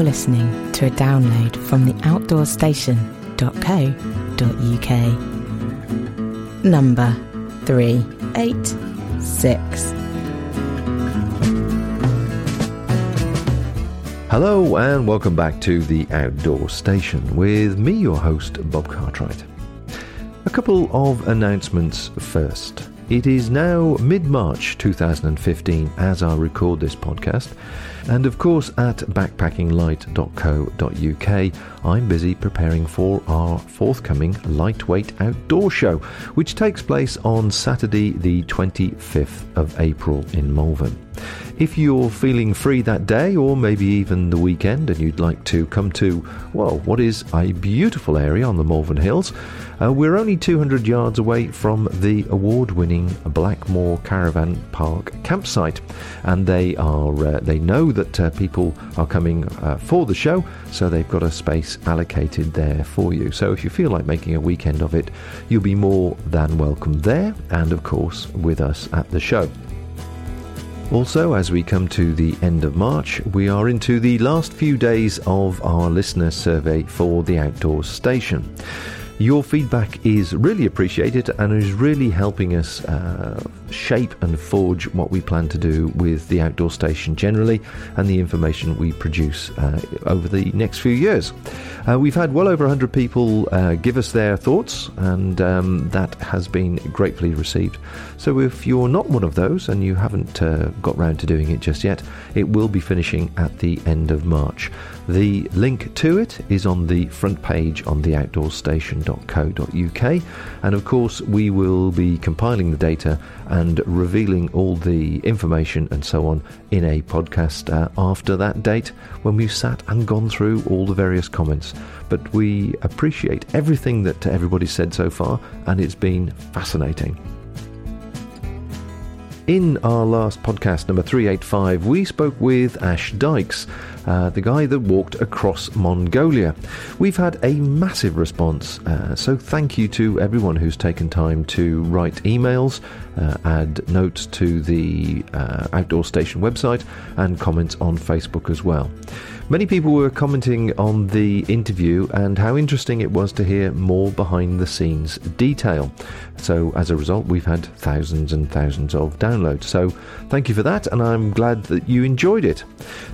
You're listening to a download from the outdoorstation.co.uk. Number 386. Hello and welcome back to the Outdoor Station with me, your host, Bob Cartwright. A couple of announcements first. It is now mid March 2015 as I record this podcast, and of course at backpackinglight.co.uk I'm busy preparing for our forthcoming lightweight outdoor show, which takes place on Saturday, the 25th of April in Malvern. If you're feeling free that day, or maybe even the weekend, and you'd like to come to, well, what is a beautiful area on the Malvern Hills, uh, we're only 200 yards away from the award winning Blackmore Caravan Park campsite. And they are uh, they know that uh, people are coming uh, for the show, so they've got a space allocated there for you. So if you feel like making a weekend of it, you'll be more than welcome there, and of course with us at the show. Also, as we come to the end of March, we are into the last few days of our listener survey for the Outdoors Station. Your feedback is really appreciated and is really helping us uh, shape and forge what we plan to do with the outdoor station generally and the information we produce uh, over the next few years. Uh, we've had well over 100 people uh, give us their thoughts, and um, that has been gratefully received. So, if you're not one of those and you haven't uh, got round to doing it just yet, it will be finishing at the end of March. The link to it is on the front page on theoutdoorstation.co.uk, and of course, we will be compiling the data and revealing all the information and so on in a podcast uh, after that date when we've sat and gone through all the various comments. But we appreciate everything that everybody's said so far, and it's been fascinating. In our last podcast, number 385, we spoke with Ash Dykes, uh, the guy that walked across Mongolia. We've had a massive response, uh, so thank you to everyone who's taken time to write emails, uh, add notes to the uh, Outdoor Station website, and comments on Facebook as well. Many people were commenting on the interview and how interesting it was to hear more behind the scenes detail. So, as a result, we've had thousands and thousands of downloads. So, thank you for that, and I'm glad that you enjoyed it.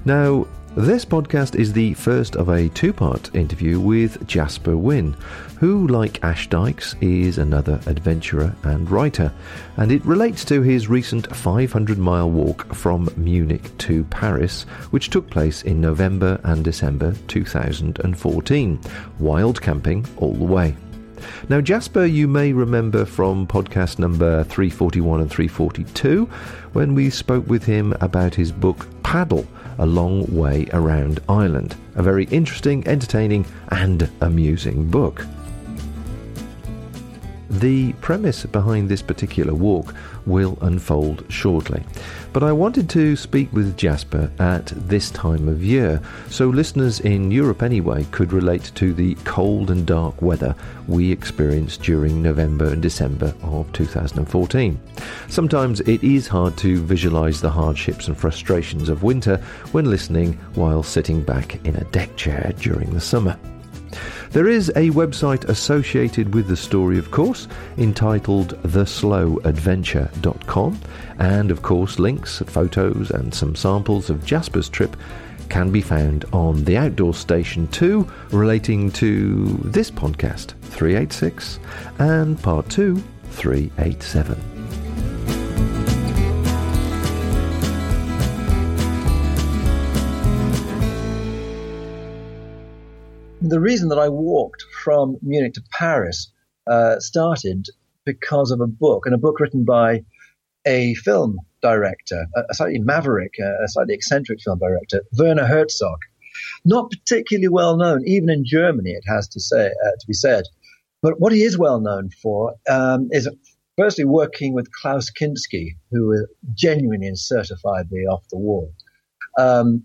Now, this podcast is the first of a two part interview with Jasper Winn, who, like Ash Dykes, is another adventurer and writer, and it relates to his recent 500 mile walk from Munich to Paris, which took place in November and December 2014. Wild camping all the way. Now, Jasper, you may remember from podcast number 341 and 342 when we spoke with him about his book Paddle a Long Way Around Ireland. A very interesting, entertaining, and amusing book. The premise behind this particular walk will unfold shortly. But I wanted to speak with Jasper at this time of year, so listeners in Europe anyway could relate to the cold and dark weather we experienced during November and December of 2014. Sometimes it is hard to visualize the hardships and frustrations of winter when listening while sitting back in a deck chair during the summer. There is a website associated with the story, of course, entitled theslowadventure.com, and of course, links, photos, and some samples of Jasper's trip can be found on the Outdoor Station 2 relating to this podcast 386 and part 2 387. The reason that I walked from Munich to Paris uh, started because of a book, and a book written by a film director, a, slightly maverick, a slightly eccentric film director, Werner Herzog. Not particularly well known, even in Germany, it has to say uh, to be said. But what he is well known for um, is firstly working with Klaus Kinski, who genuinely and certifiably off the wall. Um,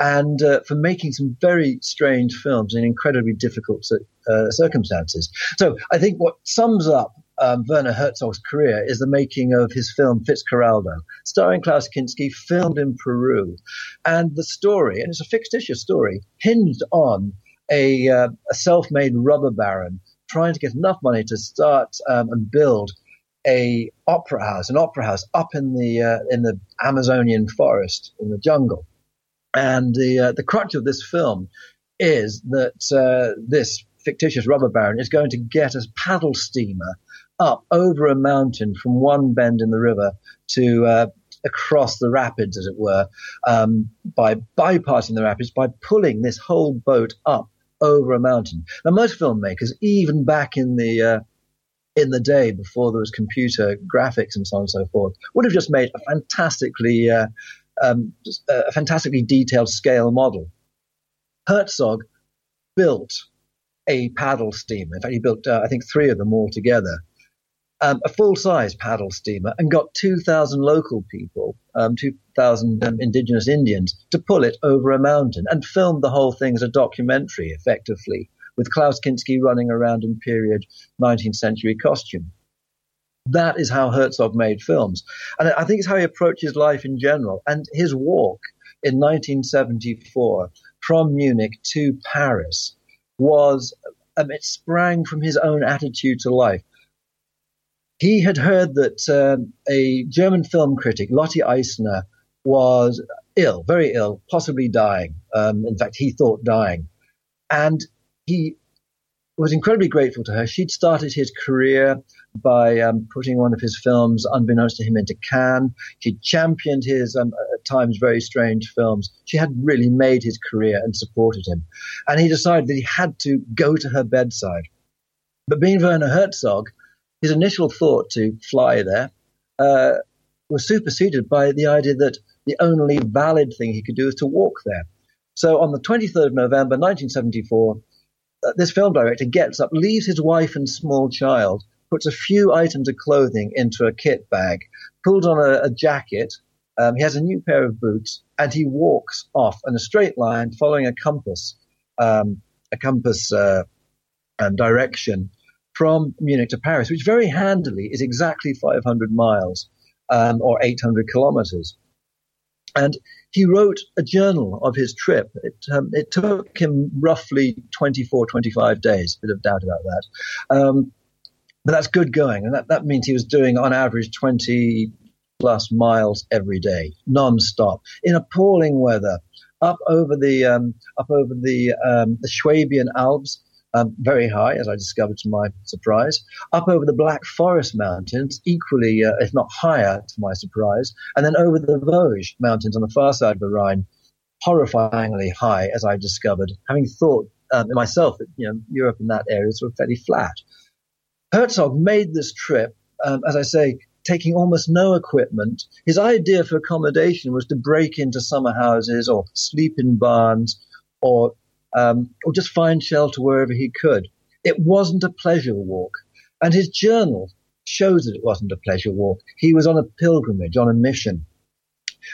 and uh, for making some very strange films in incredibly difficult uh, circumstances. So I think what sums up um, Werner Herzog's career is the making of his film Fitzcarraldo, starring Klaus Kinski, filmed in Peru. And the story, and it's a fictitious story, hinged on a, uh, a self made rubber baron trying to get enough money to start um, and build a opera house, an opera house up in the uh, in the Amazonian forest in the jungle. And the uh, the crux of this film is that uh, this fictitious rubber baron is going to get a paddle steamer up over a mountain from one bend in the river to uh, across the rapids, as it were, um, by bypassing the rapids by pulling this whole boat up over a mountain. Now, most filmmakers, even back in the uh, in the day before there was computer graphics and so on and so forth, would have just made a fantastically uh, um, a fantastically detailed scale model. Herzog built a paddle steamer. In fact, he built, uh, I think, three of them all together. Um, a full size paddle steamer and got 2,000 local people, um, 2,000 um, indigenous Indians, to pull it over a mountain and film the whole thing as a documentary, effectively, with Klaus Kinski running around in period 19th century costume. That is how Herzog made films. And I think it's how he approaches life in general. And his walk in 1974 from Munich to Paris was, um, it sprang from his own attitude to life. He had heard that um, a German film critic, Lotte Eisner, was ill, very ill, possibly dying. Um, in fact, he thought dying. And he was incredibly grateful to her. She'd started his career by um, putting one of his films, unbeknownst to him, into Cannes. She'd championed his, um, at times, very strange films. She had really made his career and supported him. And he decided that he had to go to her bedside. But being Werner Herzog, his initial thought to fly there uh, was superseded by the idea that the only valid thing he could do is to walk there. So on the 23rd of November 1974, uh, this film director gets up, leaves his wife and small child, puts a few items of clothing into a kit bag, pulls on a, a jacket. Um, he has a new pair of boots, and he walks off in a straight line, following a compass, um, a compass uh, um, direction from Munich to Paris, which very handily is exactly 500 miles um, or 800 kilometers. And he wrote a journal of his trip. It, um, it took him roughly 24, 25 days, a bit of doubt about that. Um, but that's good going. And that, that means he was doing on average 20 plus miles every day, non-stop, in appalling weather, up over the, um, up over the, um, the Swabian Alps, um, very high, as I discovered to my surprise, up over the Black Forest Mountains, equally, uh, if not higher, to my surprise, and then over the Vosges Mountains on the far side of the Rhine, horrifyingly high, as I discovered, having thought um, myself that you know Europe in that area is sort of fairly flat. Herzog made this trip, um, as I say, taking almost no equipment. His idea for accommodation was to break into summer houses or sleep in barns or um, or just find shelter wherever he could. It wasn't a pleasure walk. And his journal shows that it wasn't a pleasure walk. He was on a pilgrimage, on a mission.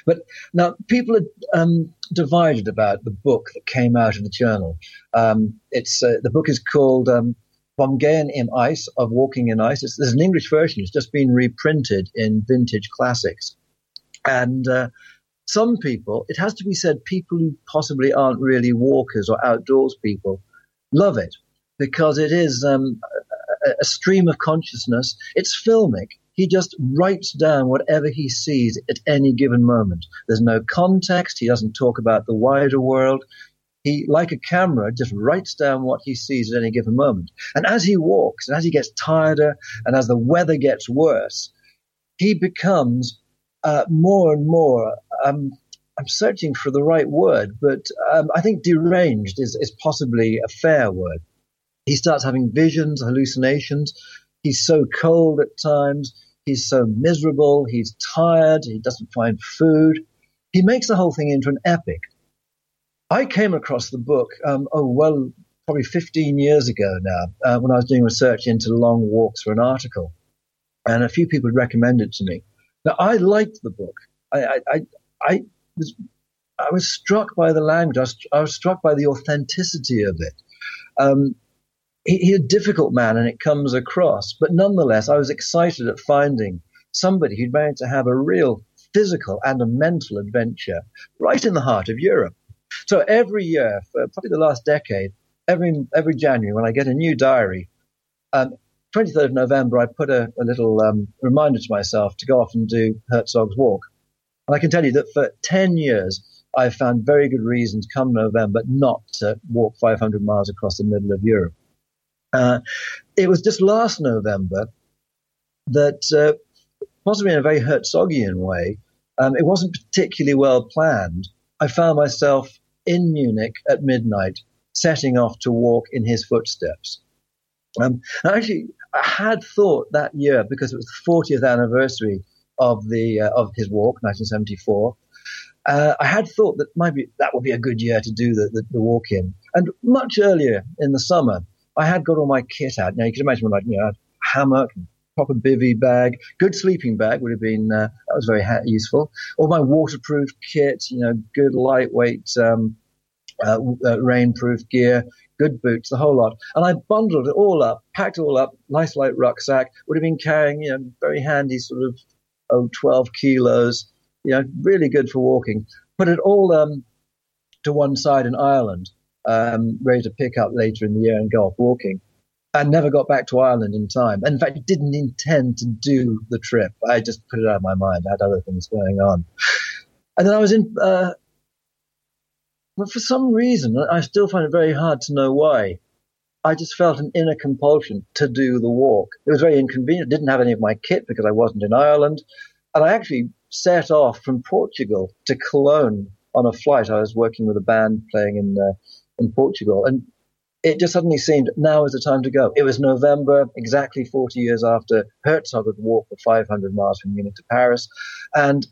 But now people are um, divided about the book that came out of the journal. Um, it's uh, the book is called um, Vom Gehen im Eis, of Walking in Ice. There's an English version. It's just been reprinted in Vintage Classics, and uh, some people, it has to be said, people who possibly aren't really walkers or outdoors people love it because it is um, a, a stream of consciousness. It's filmic. He just writes down whatever he sees at any given moment. There's no context. He doesn't talk about the wider world. He, like a camera, just writes down what he sees at any given moment. And as he walks, and as he gets tireder, and as the weather gets worse, he becomes uh, more and more. Um, I'm searching for the right word, but um, I think deranged is, is possibly a fair word. He starts having visions, hallucinations. He's so cold at times. He's so miserable. He's tired. He doesn't find food. He makes the whole thing into an epic. I came across the book, um, oh, well, probably 15 years ago now, uh, when I was doing research into long walks for an article. And a few people had recommended it to me. Now, I liked the book. I, I, I, I was, I was struck by the language. I was, I was, struck by the authenticity of it. Um, he, he's a difficult man and it comes across. But nonetheless, I was excited at finding somebody who'd managed to have a real physical and a mental adventure right in the heart of Europe. So every year, for probably the last decade, every every January when I get a new diary, um, 23rd of November, I put a, a little um, reminder to myself to go off and do Herzog's Walk. And I can tell you that for 10 years, I've found very good reasons come November not to walk 500 miles across the middle of Europe. Uh, it was just last November that, uh, possibly in a very Herzogian way, um, it wasn't particularly well planned. I found myself in Munich at midnight, setting off to walk in his footsteps. Um, actually, I had thought that year because it was the 40th anniversary of the uh, of his walk, 1974. Uh, I had thought that maybe that would be a good year to do the, the, the, walk in. And much earlier in the summer, I had got all my kit out. Now you can imagine I, you know, hammock, proper bivy bag, good sleeping bag would have been uh, that was very ha- useful. All my waterproof kit, you know, good lightweight um, uh, uh, rainproof gear, good boots, the whole lot. And I bundled it all up, packed it all up, nice light rucksack, would have been carrying, you know, very handy sort of, oh, 12 kilos, you know, really good for walking. Put it all um, to one side in Ireland, um, ready to pick up later in the year and go off walking. And never got back to Ireland in time. And in fact, didn't intend to do the trip. I just put it out of my mind. I had other things going on. And then I was in uh, but for some reason, I still find it very hard to know why. I just felt an inner compulsion to do the walk. It was very inconvenient. I didn't have any of my kit because I wasn't in Ireland. And I actually set off from Portugal to Cologne on a flight. I was working with a band playing in, uh, in Portugal. And it just suddenly seemed now is the time to go. It was November, exactly 40 years after Herzog had walked the 500 miles from Munich to Paris. And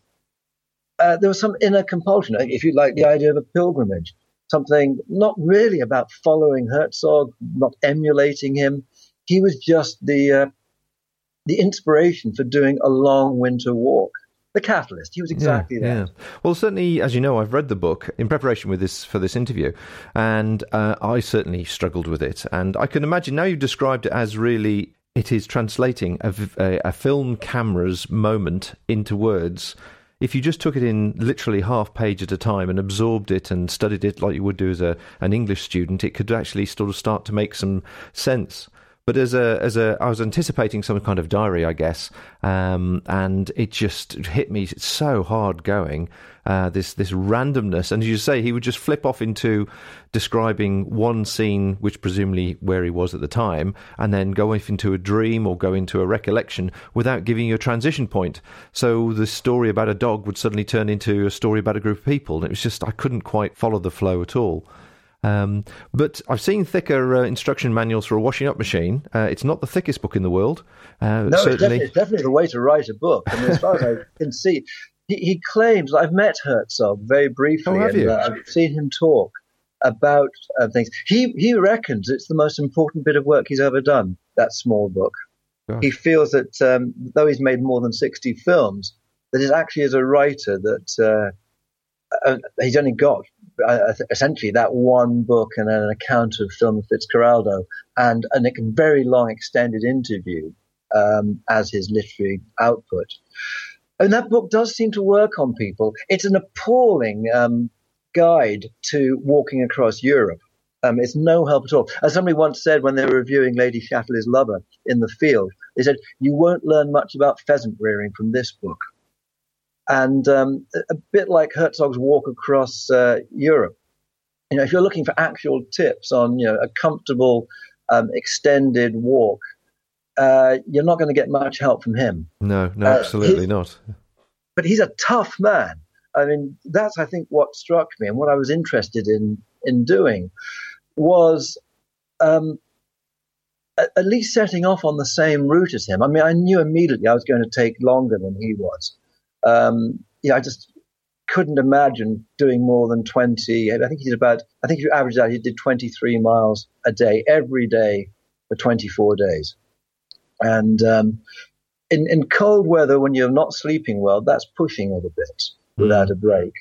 uh, there was some inner compulsion, if you like, the idea of a pilgrimage, something not really about following Herzog, not emulating him. He was just the uh, the inspiration for doing a long winter walk. The catalyst. He was exactly yeah, that. Yeah. Well, certainly, as you know, I've read the book in preparation with this for this interview, and uh, I certainly struggled with it. And I can imagine now you've described it as really it is translating a, a, a film camera's moment into words if you just took it in literally half page at a time and absorbed it and studied it like you would do as a an English student, it could actually sort of start to make some sense. But as a as a, I was anticipating some kind of diary, I guess, um, and it just hit me so hard going. Uh, this this randomness, and as you say, he would just flip off into describing one scene, which presumably where he was at the time, and then go off into a dream or go into a recollection without giving you a transition point. So the story about a dog would suddenly turn into a story about a group of people, and it was just I couldn't quite follow the flow at all. Um, but I've seen thicker uh, instruction manuals for a washing up machine. Uh, it's not the thickest book in the world. Uh, no, certainly. It's, definitely, it's definitely the way to write a book. I mean, as far as I can see, he, he, claims I've met Herzog very briefly, oh, and uh, I've seen him talk about uh, things. He he reckons it's the most important bit of work he's ever done. That small book. Gosh. He feels that um, though he's made more than sixty films, that it actually is a writer that uh, he's only got uh, essentially that one book and an account of Film Fitzcarraldo and a very long extended interview um, as his literary output. And that book does seem to work on people. It's an appalling um, guide to walking across Europe. Um, it's no help at all. As somebody once said when they were reviewing Lady Chatterley's Lover in the field, they said, You won't learn much about pheasant rearing from this book and um, a bit like Herzog's walk across uh, Europe. You know, if you're looking for actual tips on you know a comfortable, um, extended walk, uh, you're not going to get much help from him. No, no, uh, absolutely not. But he's a tough man. I mean, that's I think what struck me and what I was interested in in doing was um, at least setting off on the same route as him. I mean, I knew immediately I was going to take longer than he was um, yeah, I just couldn't imagine doing more than 20. I think he did about, I think if you average out, he did 23 miles a day, every day for 24 days. And um, in, in cold weather, when you're not sleeping well, that's pushing it a bit without mm. a break.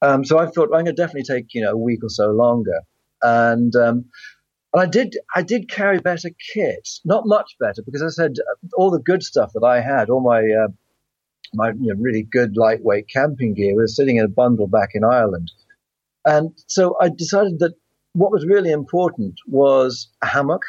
Um, so I thought, well, I'm going to definitely take, you know, a week or so longer. And um, And I did, I did carry better kit, not much better, because I said all the good stuff that I had, all my, uh, my you know, really good lightweight camping gear was sitting in a bundle back in Ireland. And so I decided that what was really important was a hammock.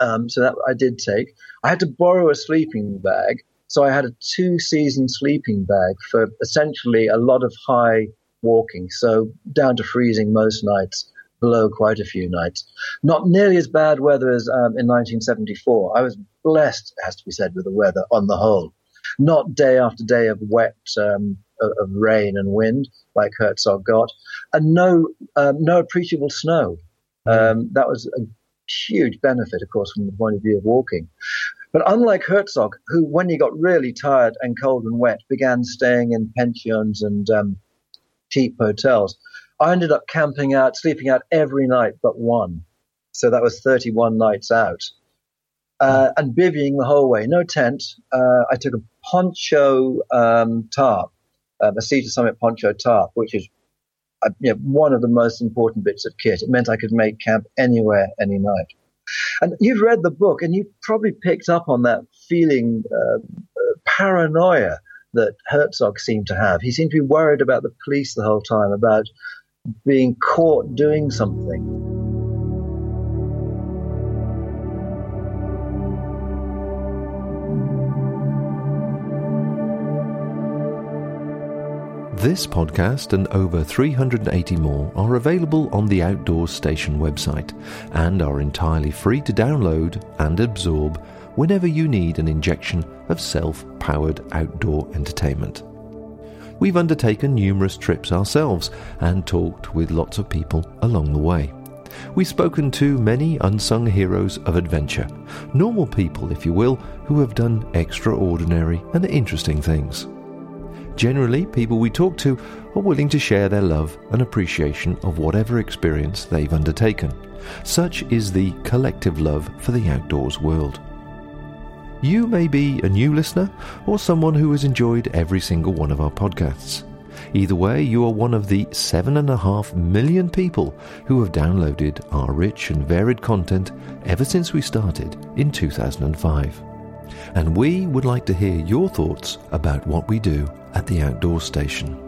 Um, so that I did take. I had to borrow a sleeping bag. So I had a two season sleeping bag for essentially a lot of high walking. So down to freezing most nights below quite a few nights. Not nearly as bad weather as um, in 1974. I was blessed, it has to be said, with the weather on the whole. Not day after day of wet, um, of rain and wind like Herzog got, and no, um, no appreciable snow. Um, that was a huge benefit, of course, from the point of view of walking. But unlike Herzog, who, when he got really tired and cold and wet, began staying in pensions and um, cheap hotels, I ended up camping out, sleeping out every night but one. So that was 31 nights out. Uh, and bivvying the whole way. No tent. Uh, I took a poncho um, tarp, um, a Sea to Summit poncho tarp, which is uh, you know, one of the most important bits of kit. It meant I could make camp anywhere, any night. And you've read the book, and you probably picked up on that feeling uh, uh, paranoia that Herzog seemed to have. He seemed to be worried about the police the whole time, about being caught doing something. This podcast and over 380 more are available on the Outdoors Station website and are entirely free to download and absorb whenever you need an injection of self powered outdoor entertainment. We've undertaken numerous trips ourselves and talked with lots of people along the way. We've spoken to many unsung heroes of adventure, normal people, if you will, who have done extraordinary and interesting things. Generally, people we talk to are willing to share their love and appreciation of whatever experience they've undertaken. Such is the collective love for the outdoors world. You may be a new listener or someone who has enjoyed every single one of our podcasts. Either way, you are one of the seven and a half million people who have downloaded our rich and varied content ever since we started in 2005. And we would like to hear your thoughts about what we do at the Outdoor Station.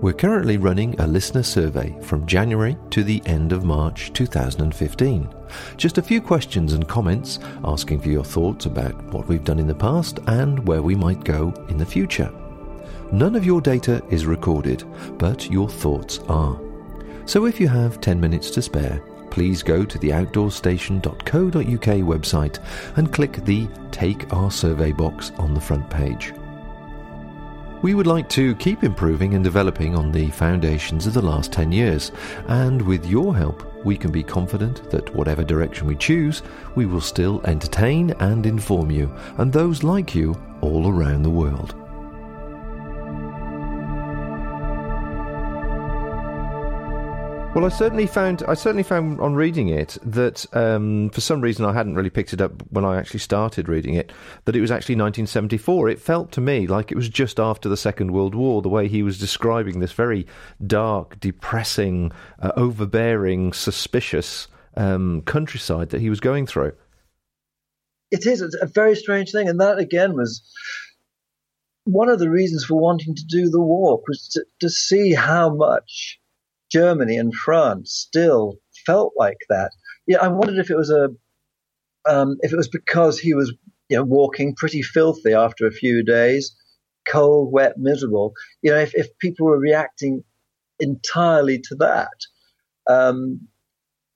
We're currently running a listener survey from January to the end of March 2015. Just a few questions and comments asking for your thoughts about what we've done in the past and where we might go in the future. None of your data is recorded, but your thoughts are. So if you have 10 minutes to spare, please go to the outdoorstation.co.uk website and click the Take Our Survey box on the front page. We would like to keep improving and developing on the foundations of the last 10 years, and with your help, we can be confident that whatever direction we choose, we will still entertain and inform you, and those like you all around the world. Well, I certainly found I certainly found on reading it that um, for some reason I hadn't really picked it up when I actually started reading it that it was actually 1974. It felt to me like it was just after the Second World War. The way he was describing this very dark, depressing, uh, overbearing, suspicious um, countryside that he was going through. It is it's a very strange thing, and that again was one of the reasons for wanting to do the walk was to, to see how much Germany and France still felt like that. Yeah, I wondered if it was a um, if it was because he was you know walking pretty filthy after a few days, cold, wet, miserable. You know, if, if people were reacting entirely to that. Um,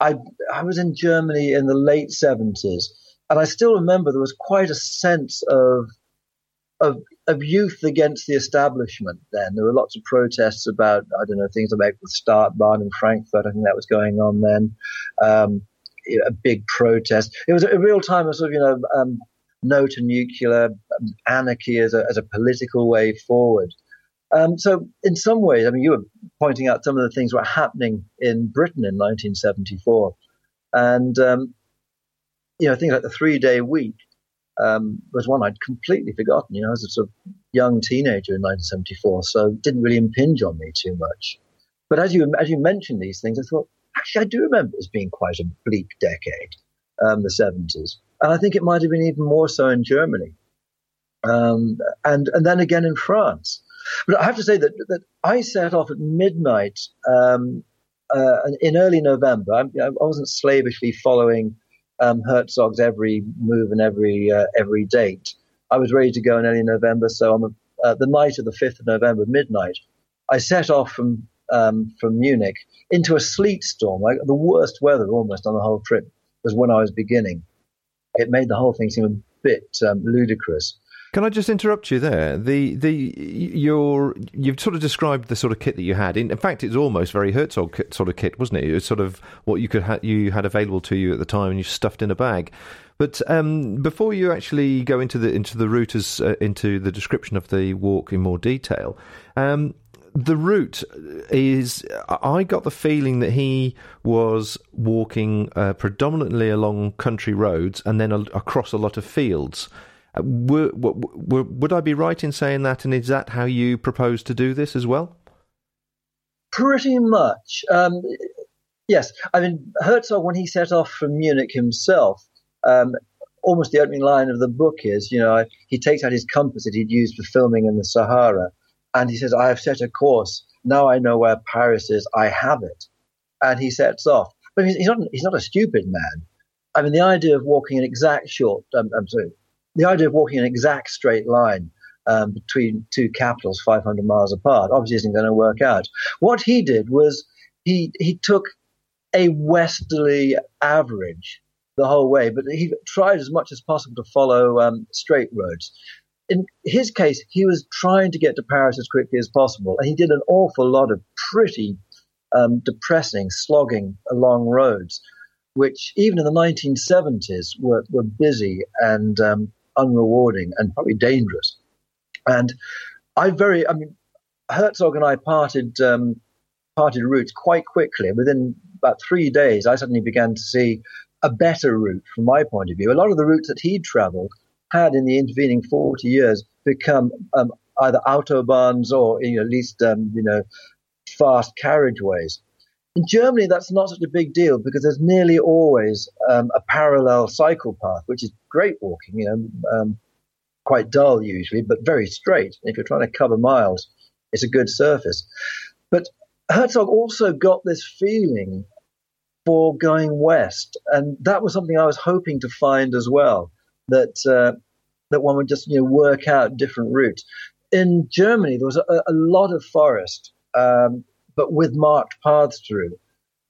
I I was in Germany in the late seventies, and I still remember there was quite a sense of of of youth against the establishment. Then there were lots of protests about I don't know things like the Startbahn in Frankfurt. I think that was going on then. Um, a big protest. It was a real time of sort of you know um, no to nuclear um, anarchy as a as a political way forward. Um, so in some ways, I mean, you were pointing out some of the things were happening in Britain in 1974, and um, you know things like the three day week um, was one I'd completely forgotten. You know, as a sort of young teenager in 1974, so it didn't really impinge on me too much. But as you as you mentioned these things, I thought, actually, I do remember it as being quite a bleak decade, um, the 70s. And I think it might have been even more so in Germany. Um, and, and then again in France. But I have to say that, that I set off at midnight um, uh, in early November. I, I, wasn't slavishly following um, Herzog's every move and every uh, every date. I was ready to go in early November, so on the, uh, the night of the 5th of November, midnight, I set off from um, from Munich into a sleet storm, like the worst weather almost on the whole trip was when I was beginning. It made the whole thing seem a bit um, ludicrous. Can I just interrupt you there? The the your you've sort of described the sort of kit that you had. In, in fact, it's almost very Herzog sort of kit, wasn't it? It was sort of what you could ha- you had available to you at the time, and you stuffed in a bag. But um, before you actually go into the into the route as uh, into the description of the walk in more detail, um, the route is I got the feeling that he was walking uh, predominantly along country roads and then a, across a lot of fields. Uh, were, were, would I be right in saying that? And is that how you propose to do this as well? Pretty much. Um, yes. I mean, Herzog, when he set off from Munich himself, um, almost the opening line of the book is, you know, he takes out his compass that he'd used for filming in the Sahara and he says, I have set a course. Now I know where Paris is. I have it. And he sets off. But he's not, he's not a stupid man. I mean, the idea of walking an exact short, um, I'm sorry, the idea of walking an exact straight line um, between two capitals 500 miles apart obviously isn't going to work out. What he did was he, he took a westerly average the whole way, but he tried as much as possible to follow um, straight roads in his case, he was trying to get to Paris as quickly as possible, and he did an awful lot of pretty um, depressing, slogging along roads, which even in the 1970s were, were busy and um, unrewarding and probably dangerous. And I very, I mean, Herzog and I parted um, parted routes quite quickly. Within about three days, I suddenly began to see a better route from my point of view. A lot of the routes that he'd travelled had in the intervening 40 years become um, either autobahns or you know, at least um, you know fast carriageways. In Germany, that's not such a big deal because there's nearly always um, a parallel cycle path, which is great walking. You know, um, quite dull usually, but very straight. If you're trying to cover miles, it's a good surface. But Herzog also got this feeling for going west, and that was something I was hoping to find as well that uh, that one would just you know work out different routes. In Germany, there was a, a lot of forest, um, but with marked paths through.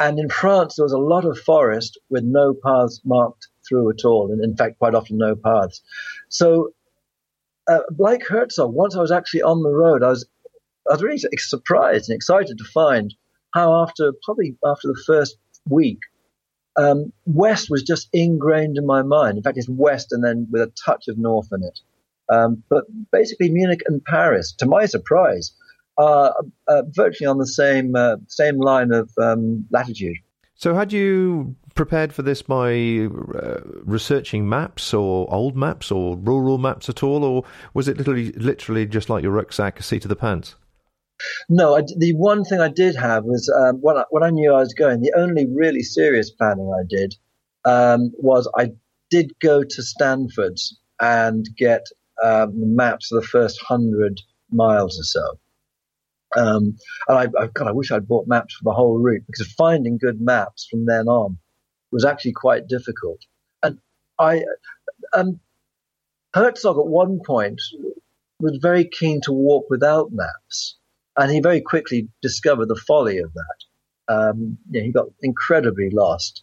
And in France, there was a lot of forest with no paths marked through at all, and in fact, quite often no paths. So, uh, like Herzog, once I was actually on the road, I was I was really surprised and excited to find how after probably after the first week, um, West was just ingrained in my mind. In fact, it's West and then with a touch of North in it. Um, but basically, Munich and Paris, to my surprise, are uh, virtually on the same uh, same line of um, latitude. So, had you prepared for this by uh, researching maps or old maps or rural maps at all, or was it literally literally just like your rucksack, a seat of the pants? No, I, the one thing I did have was um, when, I, when I knew I was going, the only really serious planning I did um, was I did go to Stanford and get um, maps of the first hundred miles or so. Um, and I, I, God, I wish I'd bought maps for the whole route because finding good maps from then on was actually quite difficult. And I, um, Herzog at one point was very keen to walk without maps. And he very quickly discovered the folly of that. Um, he got incredibly lost.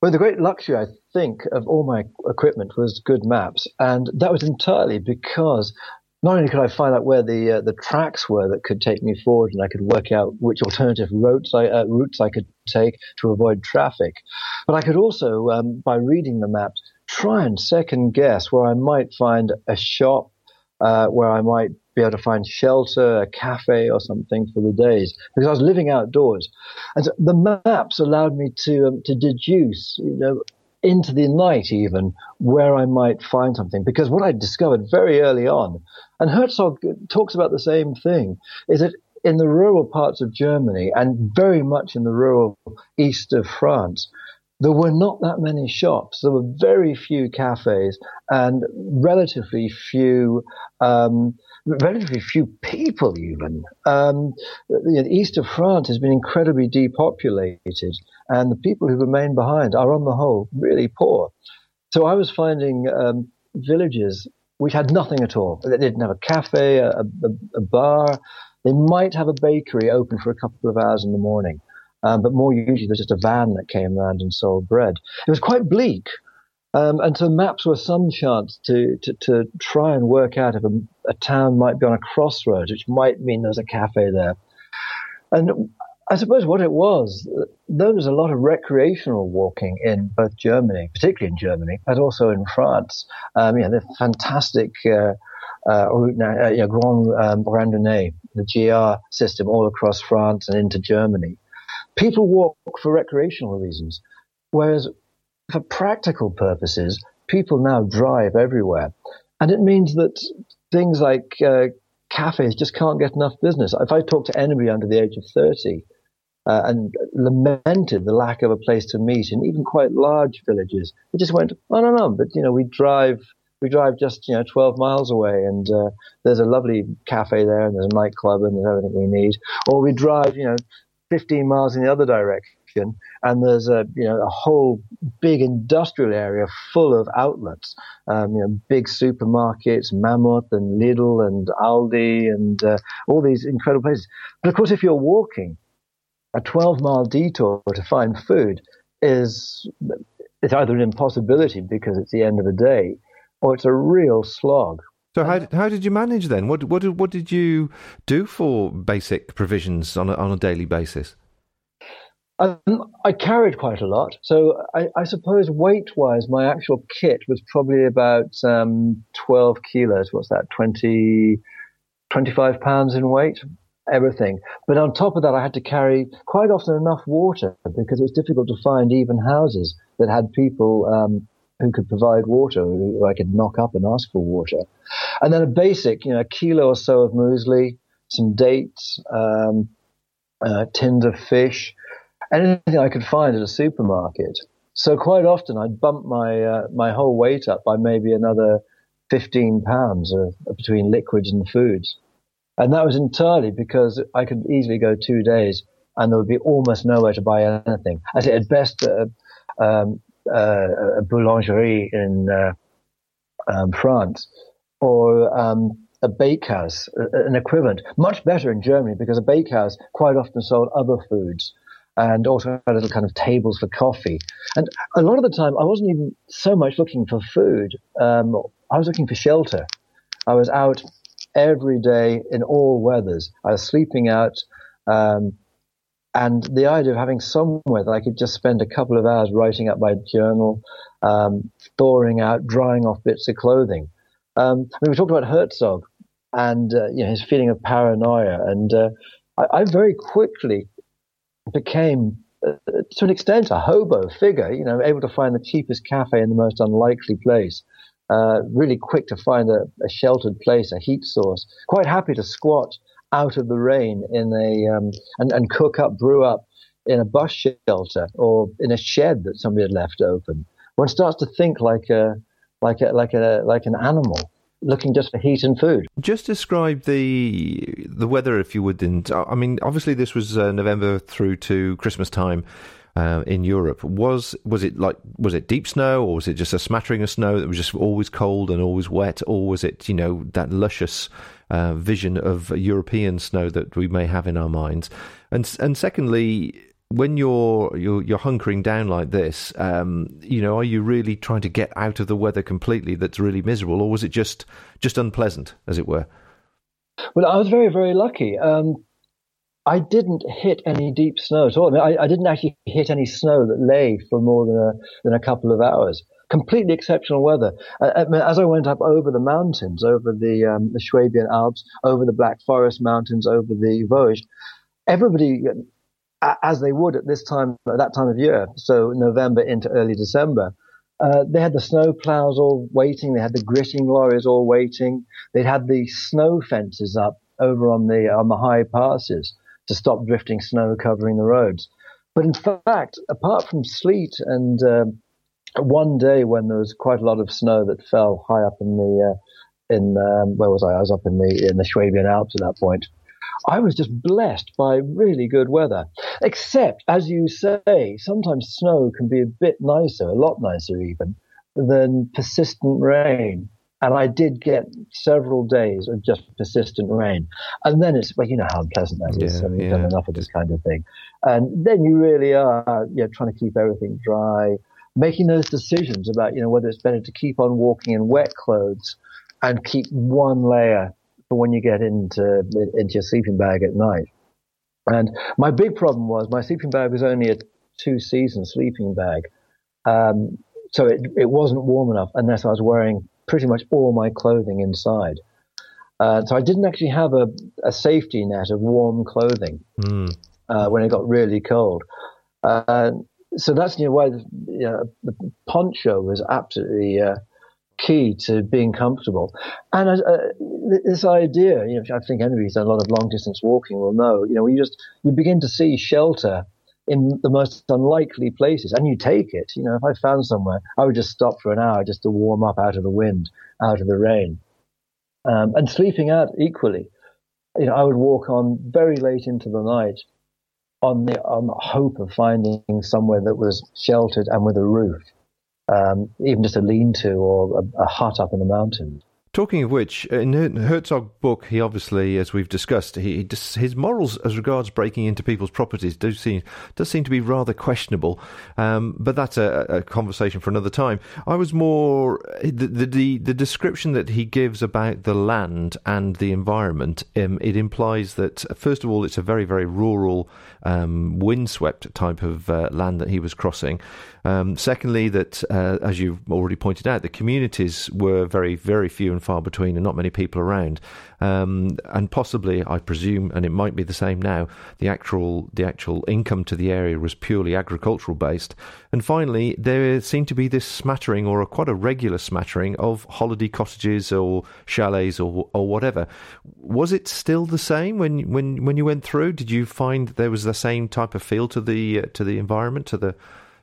Well, the great luxury, I think, of all my equipment was good maps, and that was entirely because not only could I find out where the uh, the tracks were that could take me forward, and I could work out which alternative routes I, uh, routes I could take to avoid traffic, but I could also, um, by reading the maps, try and second guess where I might find a shop, uh, where I might be able to find shelter, a cafe, or something for the days because I was living outdoors, and so the maps allowed me to um, to deduce, you know, into the night even where I might find something because what I discovered very early on, and Herzog talks about the same thing, is that in the rural parts of Germany and very much in the rural east of France, there were not that many shops. There were very few cafes and relatively few, um, relatively few people even. Um, the east of France has been incredibly depopulated, and the people who remain behind are, on the whole, really poor. So I was finding um, villages which had nothing at all. They didn't have a cafe, a, a, a bar. They might have a bakery open for a couple of hours in the morning. Um, but more usually there's just a van that came around and sold bread. It was quite bleak. Um, and so maps were some chance to, to, to try and work out if a, a, town might be on a crossroads, which might mean there's a cafe there. And I suppose what it was, there was a lot of recreational walking in both Germany, particularly in Germany, but also in France. Um, you know, the fantastic uh, uh, uh, you know, Grand um, Randonnée, the GR system all across France and into Germany people walk for recreational reasons, whereas for practical purposes, people now drive everywhere. And it means that things like uh, cafes just can't get enough business. If I talk to anybody under the age of 30 uh, and lamented the lack of a place to meet in even quite large villages, they just went, I don't know, but you know, we drive. We drive just you know 12 miles away, and uh, there's a lovely cafe there, and there's a nightclub, and there's everything we need. Or we drive you know 15 miles in the other direction, and there's a you know a whole big industrial area full of outlets, um, you know big supermarkets, Mammoth and Lidl and Aldi and uh, all these incredible places. But of course, if you're walking, a 12 mile detour to find food is it's either an impossibility because it's the end of the day, or it's a real slog. So how how did you manage then? What what what did you do for basic provisions on a, on a daily basis? Um, I carried quite a lot. So I, I suppose weight wise, my actual kit was probably about um, 12 kilos. What's that? 20, 25 pounds in weight, everything. But on top of that, I had to carry quite often enough water because it was difficult to find even houses that had people um, who could provide water, who I could knock up and ask for water. And then a basic, you know, a kilo or so of muesli, some dates, um, uh, tins of fish, anything I could find at a supermarket. So quite often I'd bump my uh, my whole weight up by maybe another 15 pounds between liquids and foods. And that was entirely because I could easily go two days and there would be almost nowhere to buy anything. At best, uh, um, uh, a boulangerie in uh, um, France or um, a bakehouse, an equivalent. Much better in Germany because a bakehouse quite often sold other foods and also had little kind of tables for coffee. And a lot of the time, I wasn't even so much looking for food. Um, I was looking for shelter. I was out every day in all weathers. I was sleeping out. Um, and the idea of having somewhere that I could just spend a couple of hours writing up my journal, um, thawing out, drying off bits of clothing. Um, I mean, we talked about Herzog and uh, you know, his feeling of paranoia, and uh, I, I, very quickly became, uh, to an extent, a hobo figure. You know, able to find the cheapest cafe in the most unlikely place. Uh, really quick to find a, a, sheltered place, a heat source. Quite happy to squat out of the rain in a um, and, and cook up, brew up in a bus shelter or in a shed that somebody had left open. One starts to think like a like a like a like an animal looking just for heat and food. Just describe the the weather, if you would. And I mean, obviously, this was uh, November through to Christmas time. Uh, in Europe, was was it like was it deep snow, or was it just a smattering of snow that was just always cold and always wet, or was it you know that luscious uh, vision of European snow that we may have in our minds. And and secondly, when you're you're, you're hunkering down like this, um, you know, are you really trying to get out of the weather completely? That's really miserable, or was it just just unpleasant, as it were? Well, I was very very lucky. Um, I didn't hit any deep snow at all. I, mean, I, I, didn't actually hit any snow that lay for more than a, than a couple of hours completely exceptional weather. Uh, as I went up over the mountains, over the, um, the Swabian Alps, over the Black Forest Mountains, over the Vosges, everybody, as they would at this time, at that time of year, so November into early December, uh, they had the snow plows all waiting. They had the gritting lorries all waiting. They had the snow fences up over on the on the high passes to stop drifting snow covering the roads. But in fact, apart from sleet and uh, one day when there was quite a lot of snow that fell high up in the uh, in um, where was I? I was up in the in the Swabian Alps at that point. I was just blessed by really good weather. Except, as you say, sometimes snow can be a bit nicer, a lot nicer even, than persistent rain. And I did get several days of just persistent rain. And then it's, well, you know how unpleasant that is. Yeah, I mean, you've yeah. done enough of this kind of thing. And then you really are, you know, trying to keep everything dry, making those decisions about, you know, whether it's better to keep on walking in wet clothes and keep one layer for when you get into, into your sleeping bag at night. And my big problem was my sleeping bag was only a two season sleeping bag. Um, so it, it wasn't warm enough unless I was wearing pretty much all my clothing inside. Uh, so I didn't actually have a, a safety net of warm clothing Mm. uh, when it got really cold. Uh, so that's you know, why the, you know, the poncho was absolutely uh, key to being comfortable. And uh, this idea, you know, I think anybody who's done a lot of long distance walking will know, you know, you just you begin to see shelter in the most unlikely places, and you take it. You know, if I found somewhere, I would just stop for an hour just to warm up out of the wind, out of the rain, um, and sleeping out equally. You know, I would walk on very late into the night on the on the hope of finding somewhere that was sheltered and with a roof, um, even just a lean-to or a, a hut up in the mountains. Talking of which, in Herzog's book, he obviously, as we've discussed, he, he his morals as regards breaking into people's properties do seem does seem to be rather questionable. Um, but that's a, a, conversation for another time. I was more the, the the description that he gives about the land and the environment. Um, it implies that first of all, it's a very very rural, um, windswept type of uh, land that he was crossing. Um, secondly, that uh, as you've already pointed out, the communities were very very few and far between and not many people around. Um, and possibly, I presume, and it might be the same now, the actual the actual income to the area was purely agricultural based. And finally, there seemed to be this smattering, or a, quite a regular smattering, of holiday cottages or chalets or or whatever. Was it still the same when when when you went through? Did you find there was the same type of feel to the uh, to the environment to the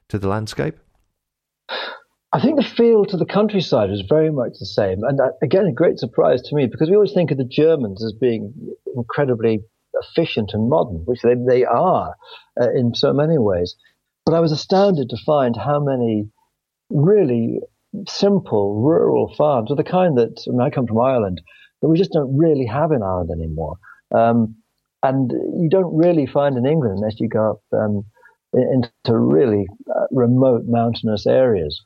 to the landscape? I think the feel to the countryside was very much the same. And that, again, a great surprise to me because we always think of the Germans as being incredibly efficient and modern, which they, they are uh, in so many ways. But I was astounded to find how many really simple rural farms are the kind that I, mean, I come from Ireland that we just don't really have in Ireland anymore. Um, and you don't really find in England unless you go up um, into really uh, remote mountainous areas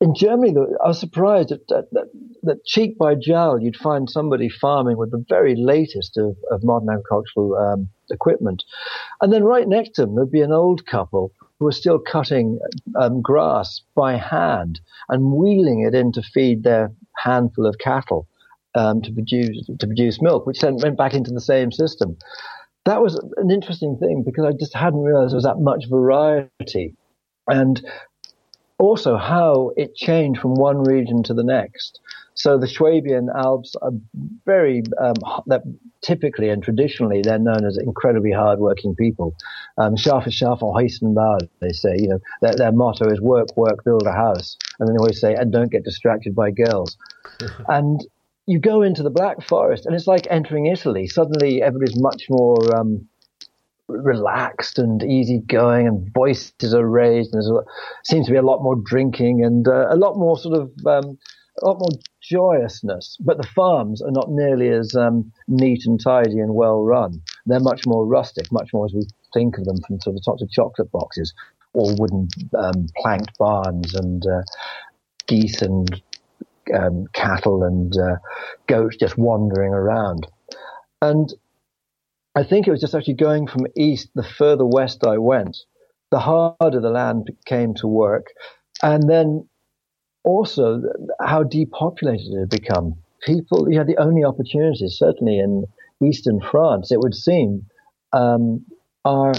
in Germany, I was surprised that, that, that, cheek by jowl, you'd find somebody farming with the very latest of, of modern agricultural um, equipment. And then right next to them, there'd be an old couple who were still cutting um, grass by hand and wheeling it in to feed their handful of cattle um, to produce to produce milk, which then went back into the same system. That was an interesting thing because I just hadn't realized there was that much variety. And also how it changed from one region to the next. So the Swabian Alps are very, um, that typically and traditionally they're known as incredibly hardworking people. Um, Schafe, Schafe, Heisenbau, they say, you know, their, their motto is work, work, build a house. And then they always say, and don't get distracted by girls. and you go into the Black Forest and it's like entering Italy. Suddenly everybody's much more, um, relaxed and easygoing, and voices are raised, and there seems to be a lot more drinking and uh, a lot more sort of um, a lot more joyousness. But the farms are not nearly as um, neat and tidy and well run. They're much more rustic, much more as we think of them from sort of tops of chocolate boxes or wooden um, planked barns and uh, geese and um, cattle and uh, goats just wandering around. And I think it was just actually going from east, the further west I went, the harder the land came to work. And then also how depopulated it had become. People, you had the only opportunities, certainly in eastern France, it would seem, um, are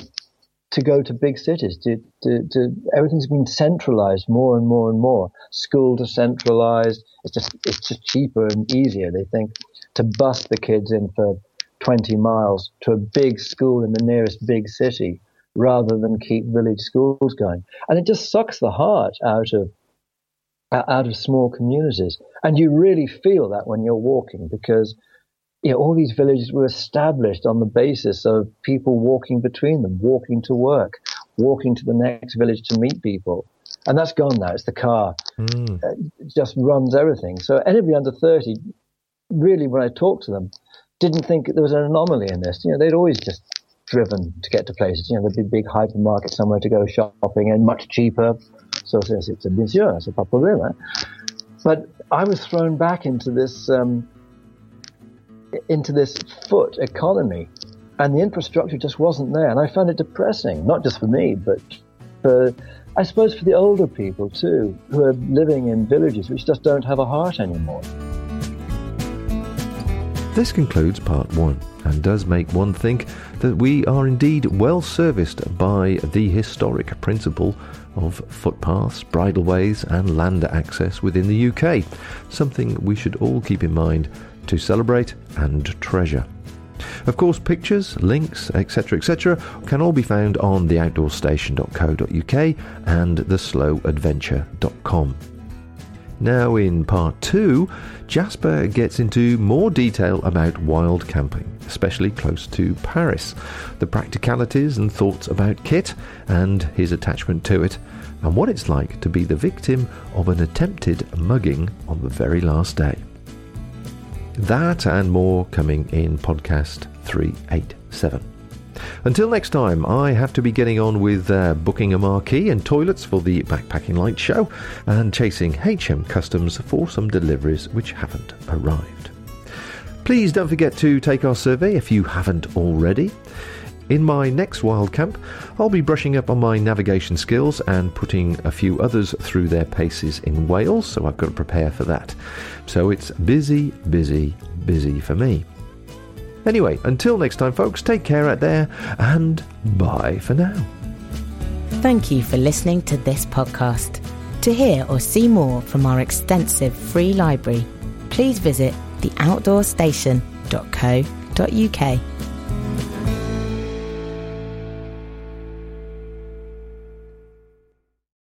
to go to big cities. To, to, to, everything's been centralized more and more and more. Schools are centralized. It's just it's just cheaper and easier. They think to bust the kids in for 20 miles to a big school in the nearest big city rather than keep village schools going. And it just sucks the heart out of out of small communities. And you really feel that when you're walking because you know, all these villages were established on the basis of people walking between them, walking to work, walking to the next village to meet people. And that's gone now. It's the car. Mm. It just runs everything. So anybody under 30, really, when I talk to them, didn't think there was an anomaly in this. You know, they'd always just driven to get to places. You know, there'd be big hypermarket somewhere to go shopping and much cheaper. So it's, it's a bien it's a pas problème. But I was thrown back into this um, into this foot economy, and the infrastructure just wasn't there. And I found it depressing, not just for me, but for I suppose for the older people too, who are living in villages which just don't have a heart anymore. This concludes part one and does make one think that we are indeed well serviced by the historic principle of footpaths, bridleways, and land access within the UK, something we should all keep in mind to celebrate and treasure. Of course, pictures, links, etc., etc., can all be found on theoutdoorstation.co.uk and theslowadventure.com. Now, in part two, Jasper gets into more detail about wild camping, especially close to Paris, the practicalities and thoughts about kit and his attachment to it, and what it's like to be the victim of an attempted mugging on the very last day. That and more coming in podcast 387. Until next time, I have to be getting on with uh, booking a marquee and toilets for the Backpacking Light Show and chasing HM Customs for some deliveries which haven't arrived. Please don't forget to take our survey if you haven't already. In my next wild camp, I'll be brushing up on my navigation skills and putting a few others through their paces in Wales, so I've got to prepare for that. So it's busy, busy, busy for me. Anyway, until next time, folks, take care out there and bye for now. Thank you for listening to this podcast. To hear or see more from our extensive free library, please visit theoutdoorstation.co.uk